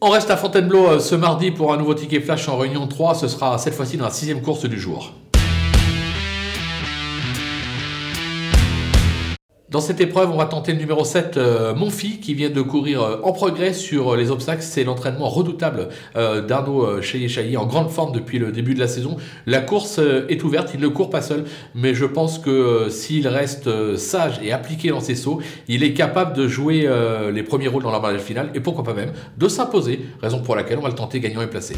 On reste à Fontainebleau euh, ce mardi pour un nouveau ticket flash en réunion 3. Ce sera cette fois-ci dans la sixième course du jour. Dans cette épreuve, on va tenter le numéro 7, euh, Monfi, qui vient de courir euh, en progrès sur euh, les obstacles. C'est l'entraînement redoutable d'Arnaud Chaillet-Chailly, en grande forme depuis le début de la saison. La course est ouverte, il ne court pas seul, mais je pense que s'il reste sage et appliqué dans ses sauts, il est capable de jouer les premiers rôles dans l'emballage final et pourquoi pas même de s'imposer, raison pour laquelle on va le tenter gagnant et placé.